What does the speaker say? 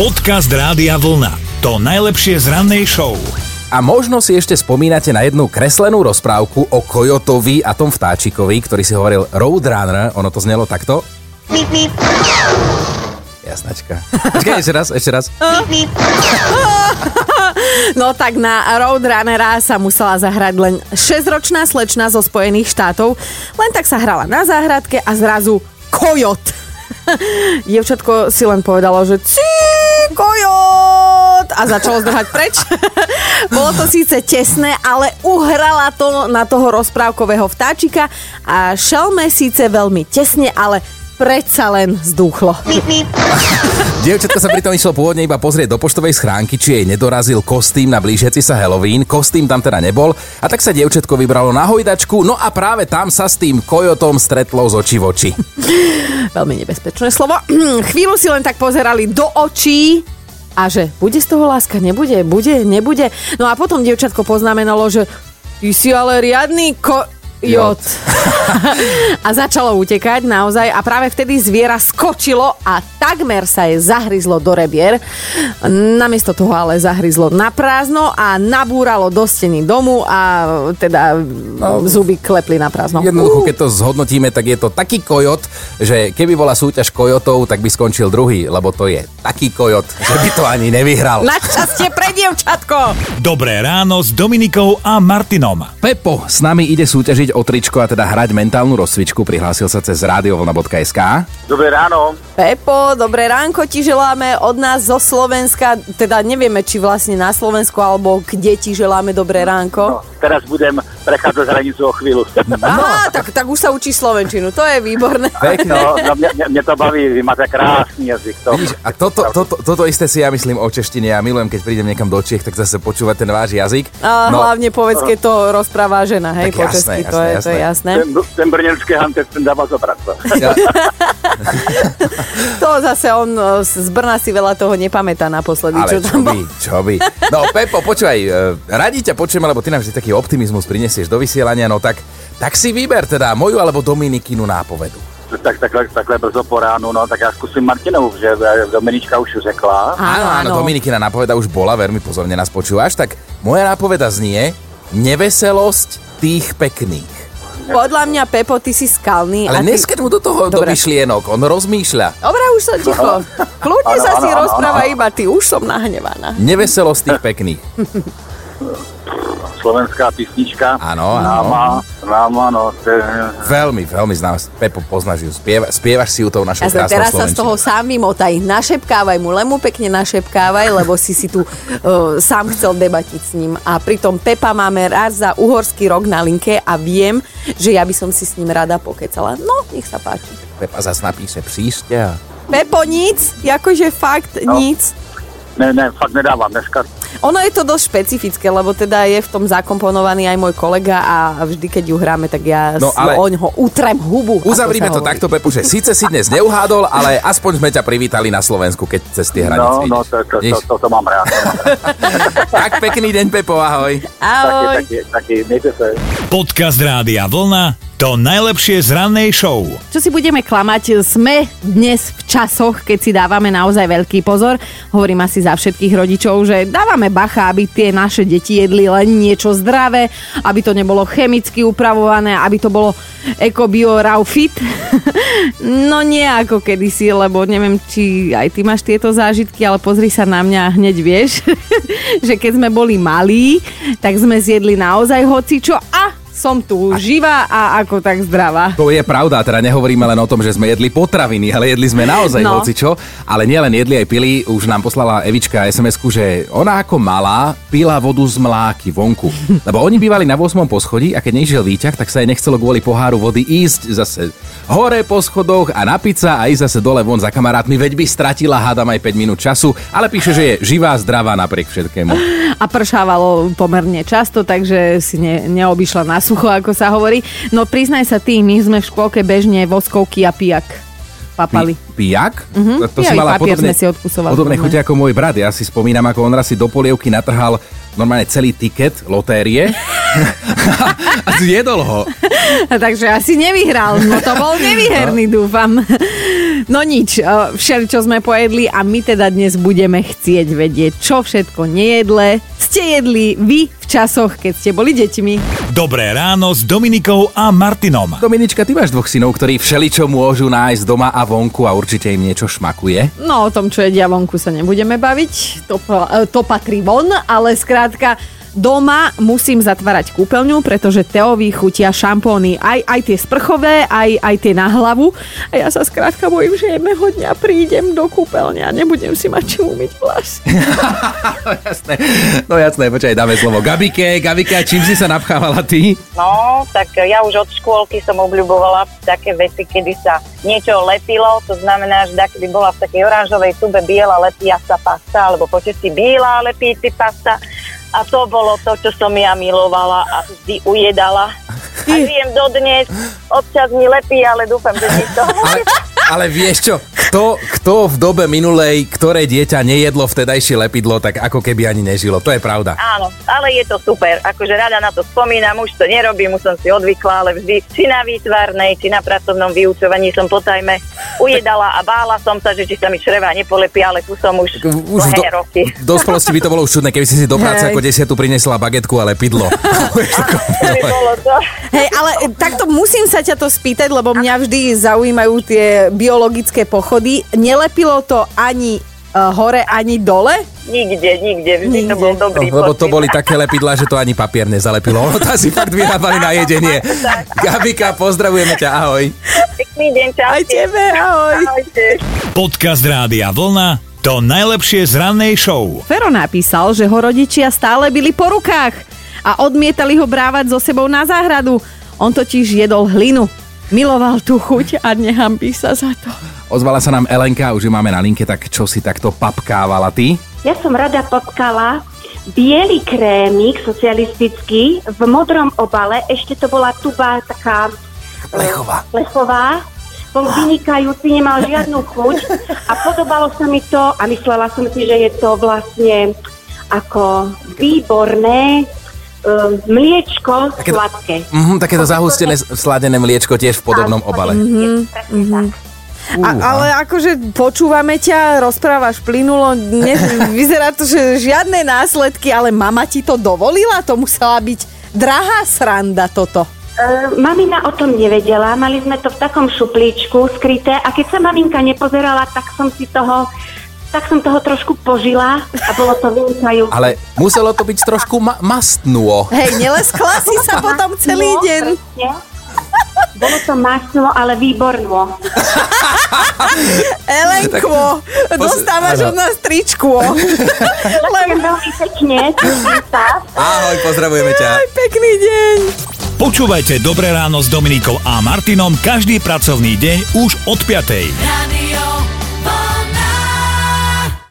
Podcast Rádia Vlna. To najlepšie z rannej show. A možno si ešte spomínate na jednu kreslenú rozprávku o Kojotovi a tom vtáčikovi, ktorý si hovoril Roadrunner. Ono to znelo takto. Jasnačka. Počkaj, ešte raz, ešte raz. No tak na Roadrunnera sa musela zahrať len 6-ročná slečna zo Spojených štátov. Len tak sa hrala na záhradke a zrazu kojot. Dievčatko si len povedalo, že cí, a začalo zdrhať preč. Bolo to síce tesné, ale uhrala to na toho rozprávkového vtáčika a šelme síce veľmi tesne, ale predsa len zdúchlo. Dievčatko sa pritom išlo pôvodne iba pozrieť do poštovej schránky, či jej nedorazil kostým na blížiaci sa Halloween. Kostým tam teda nebol a tak sa dievčatko vybralo na hojdačku, no a práve tam sa s tým kojotom stretlo z očí v oči. Veľmi nebezpečné slovo. Chvíľu si len tak pozerali do očí a že bude z toho láska, nebude, bude, nebude. No a potom dievčatko poznamenalo, že ty si ale riadný ko... Jot. a začalo utekať naozaj a práve vtedy zviera skočilo a takmer sa jej zahryzlo do rebier. Namiesto toho ale zahryzlo na prázdno a nabúralo do steny domu a teda no, zuby klepli na prázdno. Jednoducho, keď to zhodnotíme, tak je to taký kojot, že keby bola súťaž kojotov, tak by skončil druhý, lebo to je taký kojot, že by to ani nevyhral. Na častie pre dievčatko! Dobré ráno s Dominikou a Martinom. Pepo s nami ide súťažiť o tričko a teda hrať mentálnu rozcvičku. Prihlásil sa cez radiovlna.sk. Dobré ráno. Pepo, dobré ránko ti želáme od nás zo Slovenska. Teda nevieme, či vlastne na Slovensku alebo kde ti želáme dobré ránko. No, teraz budem prechádzať hranicu o chvíľu. Aha, tak, tak už sa učí Slovenčinu, to je výborné. Pekne. No, no mne, mne, to baví, vy máte krásny jazyk. To. Vidíš, a toto, toto, toto isté si ja myslím o češtine. Ja milujem, keď prídem niekam do Čiech, tak zase počúvať ten váš jazyk. A hlavne povedz, keď to rozpráva žena, hej, Tak po jasné, česky, to, jasné, je, to je jasné. Ten, ten brněnský hantec, ten dáva zobrať. Ja, To zase on e, z Brna si veľa toho nepamätá naposledy, ale čo čo tam by, bol. čo by. No Pepo, počúvaj, e, radi ťa počujem, lebo ty nám vždy taký optimizmus prinesieš do vysielania, no tak, tak si vyber teda moju alebo Dominikinu nápovedu. tak, takhle, takhle brzo po ránu, no tak já zkusím Martinovu, že Dominička už řekla. Áno, áno, Dominikina nápoveda už bola, veľmi pozorne nás počúvaš, tak moja nápoveda znie Neveselosť tých pekných. Podľa mňa, Pepo, ty si skalný. Ale ty... neskaď mu do toho do Dobre. myšlienok, on rozmýšľa. Dobre, už som ticho. Kľudne sa si rozpráva iba ty, už som nahnevaná. Neveselosť tých pekných. Slovenská písnička. Áno, áno. Náma, náma, no, to je... Veľmi, veľmi znám. Pepo, poznáš ju. Spieva, spievaš si ju tou našou krásnou teraz sa z toho slovenčinou. sám vymotaj. Našepkávaj mu, len mu pekne našepkávaj, lebo si si tu uh, sám chcel debatiť s ním. A pritom Pepa máme raz za uhorský rok na linke a viem, že ja by som si s ním rada pokecala. No, nech sa páči. Pepa zase napíše príšte a... Pepo, nic, akože fakt No. nic. Ne, ne, fakt nedávám dneska. Ono je to dosť špecifické, lebo teda je v tom zakomponovaný aj môj kolega a vždy, keď ju hráme, tak ja No, ale- oň ho utrem hubu. Uzavrime to hovorí. takto, Pepu, že síce si dnes neuhádol, ale aspoň sme ťa privítali na Slovensku, keď cez tie hranice No, no, to, to, to, to, to mám rád. Tak pekný deň, Pepo, ahoj. Taký, Ahoj. taký, taký, sa. Podcast Rádia Vlna. To najlepšie z rannej show. Čo si budeme klamať, sme dnes v časoch, keď si dávame naozaj veľký pozor. Hovorím asi za všetkých rodičov, že dávame bacha, aby tie naše deti jedli len niečo zdravé, aby to nebolo chemicky upravované, aby to bolo eko bio raw fit. No nie ako kedysi, lebo neviem, či aj ty máš tieto zážitky, ale pozri sa na mňa hneď vieš, že keď sme boli malí, tak sme zjedli naozaj hocičo a som tu živá a ako tak zdravá. To je pravda, teda nehovoríme len o tom, že sme jedli potraviny, ale jedli sme naozaj No. hocičo. Ale nielen jedli, aj pili. Už nám poslala Evička sms že ona ako malá pila vodu z mláky vonku. Lebo oni bývali na 8. poschodí a keď nešiel výťah, tak sa jej nechcelo kvôli poháru vody ísť zase hore po schodoch a napiť sa a ísť zase dole von za kamarátmi, veď by stratila hádam aj 5 minút času, ale píše, že je živá, zdravá napriek všetkému. a pršávalo pomerne často, takže si ne, neobyšla na sucho, ako sa hovorí. No priznaj sa ty, my sme v škôlke bežne voskovky a pijak papali. Pi- pijak? Mhm, pijavý papier sme si odkusovali. Podobné Podobné. chute ako môj brat. Ja si spomínam, ako on raz si do polievky natrhal normálne celý tiket lotérie a zjedol ho. Takže asi nevyhral. No to bol nevyherný, dúfam. No nič, všeli, čo sme pojedli a my teda dnes budeme chcieť vedieť, čo všetko nejedle ste jedli vy časoch, keď ste boli deťmi. Dobré ráno s Dominikou a Martinom. Dominička, ty máš dvoch synov, ktorí všeličo môžu nájsť doma a vonku a určite im niečo šmakuje. No o tom, čo jedia vonku sa nebudeme baviť, to, eh, to patrí von, ale skrátka Doma musím zatvárať kúpeľňu, pretože Teovi chutia šampóny. Aj, aj tie sprchové, aj, aj tie na hlavu. A ja sa skrátka bojím, že jedného dňa prídem do kúpeľne a nebudem si mať čím umyť vlas. no jasné, no jasné, počkaj, dáme slovo. Gabike, Gabike, a čím si sa napchávala ty? No, tak ja už od škôlky som obľúbovala také veci, kedy sa niečo lepilo, to znamená, že kedy bola v takej oranžovej tube biela lepiaca pasta, alebo po česky biela lepíci pasta a to bolo to, čo som ja milovala a vždy ujedala. A viem dodnes, občas mi lepí, ale dúfam, že mi to... Ale, ale vieš čo, kto, kto v dobe minulej, ktoré dieťa nejedlo vtedajšie lepidlo, tak ako keby ani nežilo. To je pravda. Áno, ale je to super. Akože rada na to spomínam, už to nerobím, už som si odvykla, ale vždy či na výtvarnej, či na pracovnom vyučovaní som potajme ujedala a bála som sa, že či sa mi čreva nepolepí, ale tu som už, už do, roky. V dospelosti by to bolo už čudné, keby si si do práce ako desiatu prinesla bagetku a lepidlo. Hej, ale takto musím sa ťa to spýtať, lebo mňa vždy zaujímajú tie biologické pochody schody, nelepilo to ani uh, hore, ani dole? Nikde, nikde, vždy nikde. to bol dobrý no, Lebo to boli také lepidlá, že to ani papier nezalepilo. Ono to asi fakt vyrábali na jedenie. Gabika, pozdravujeme ťa, ahoj. Pekný deň, čau. Aj tebe, ahoj. Ahojte. Podcast Rádia Vlna to najlepšie z rannej show. Fero napísal, že ho rodičia stále byli po rukách a odmietali ho brávať so sebou na záhradu. On totiž jedol hlinu. Miloval tú chuť a nehambí sa za to. Ozvala sa nám Elenka, už ju máme na linke, tak čo si takto papkávala ty? Ja som rada papkala biely krémik socialistický v modrom obale, ešte to bola tuba taká plechová. plechová bol vynikajúci, nemal žiadnu chuť a podobalo sa mi to a myslela som si, že je to vlastne ako výborné mliečko takéto, sladké. Mm, takéto zahustené sladené mliečko tiež v podobnom obale. Mm-hmm, mm-hmm. A, ale akože počúvame ťa, rozprávaš plynulo, ne, vyzerá to, že žiadne následky, ale mama ti to dovolila? To musela byť drahá sranda toto. Uh, mamina o tom nevedela, mali sme to v takom šuplíčku skryté a keď sa maminka nepozerala, tak som si toho tak som toho trošku požila a bolo to vynikajúce. Ale muselo to byť trošku ma- mastnuo. Hej, neleskla si sa potom celý no, deň. Presne. Bolo to masno, ale výborno. Elenko, dostávaš od nás tričku. Ďakujem veľmi pekne. Ahoj, pozdravujeme ťa. Aj, pekný deň. Počúvajte Dobré ráno s Dominikou a Martinom každý pracovný deň už od 5.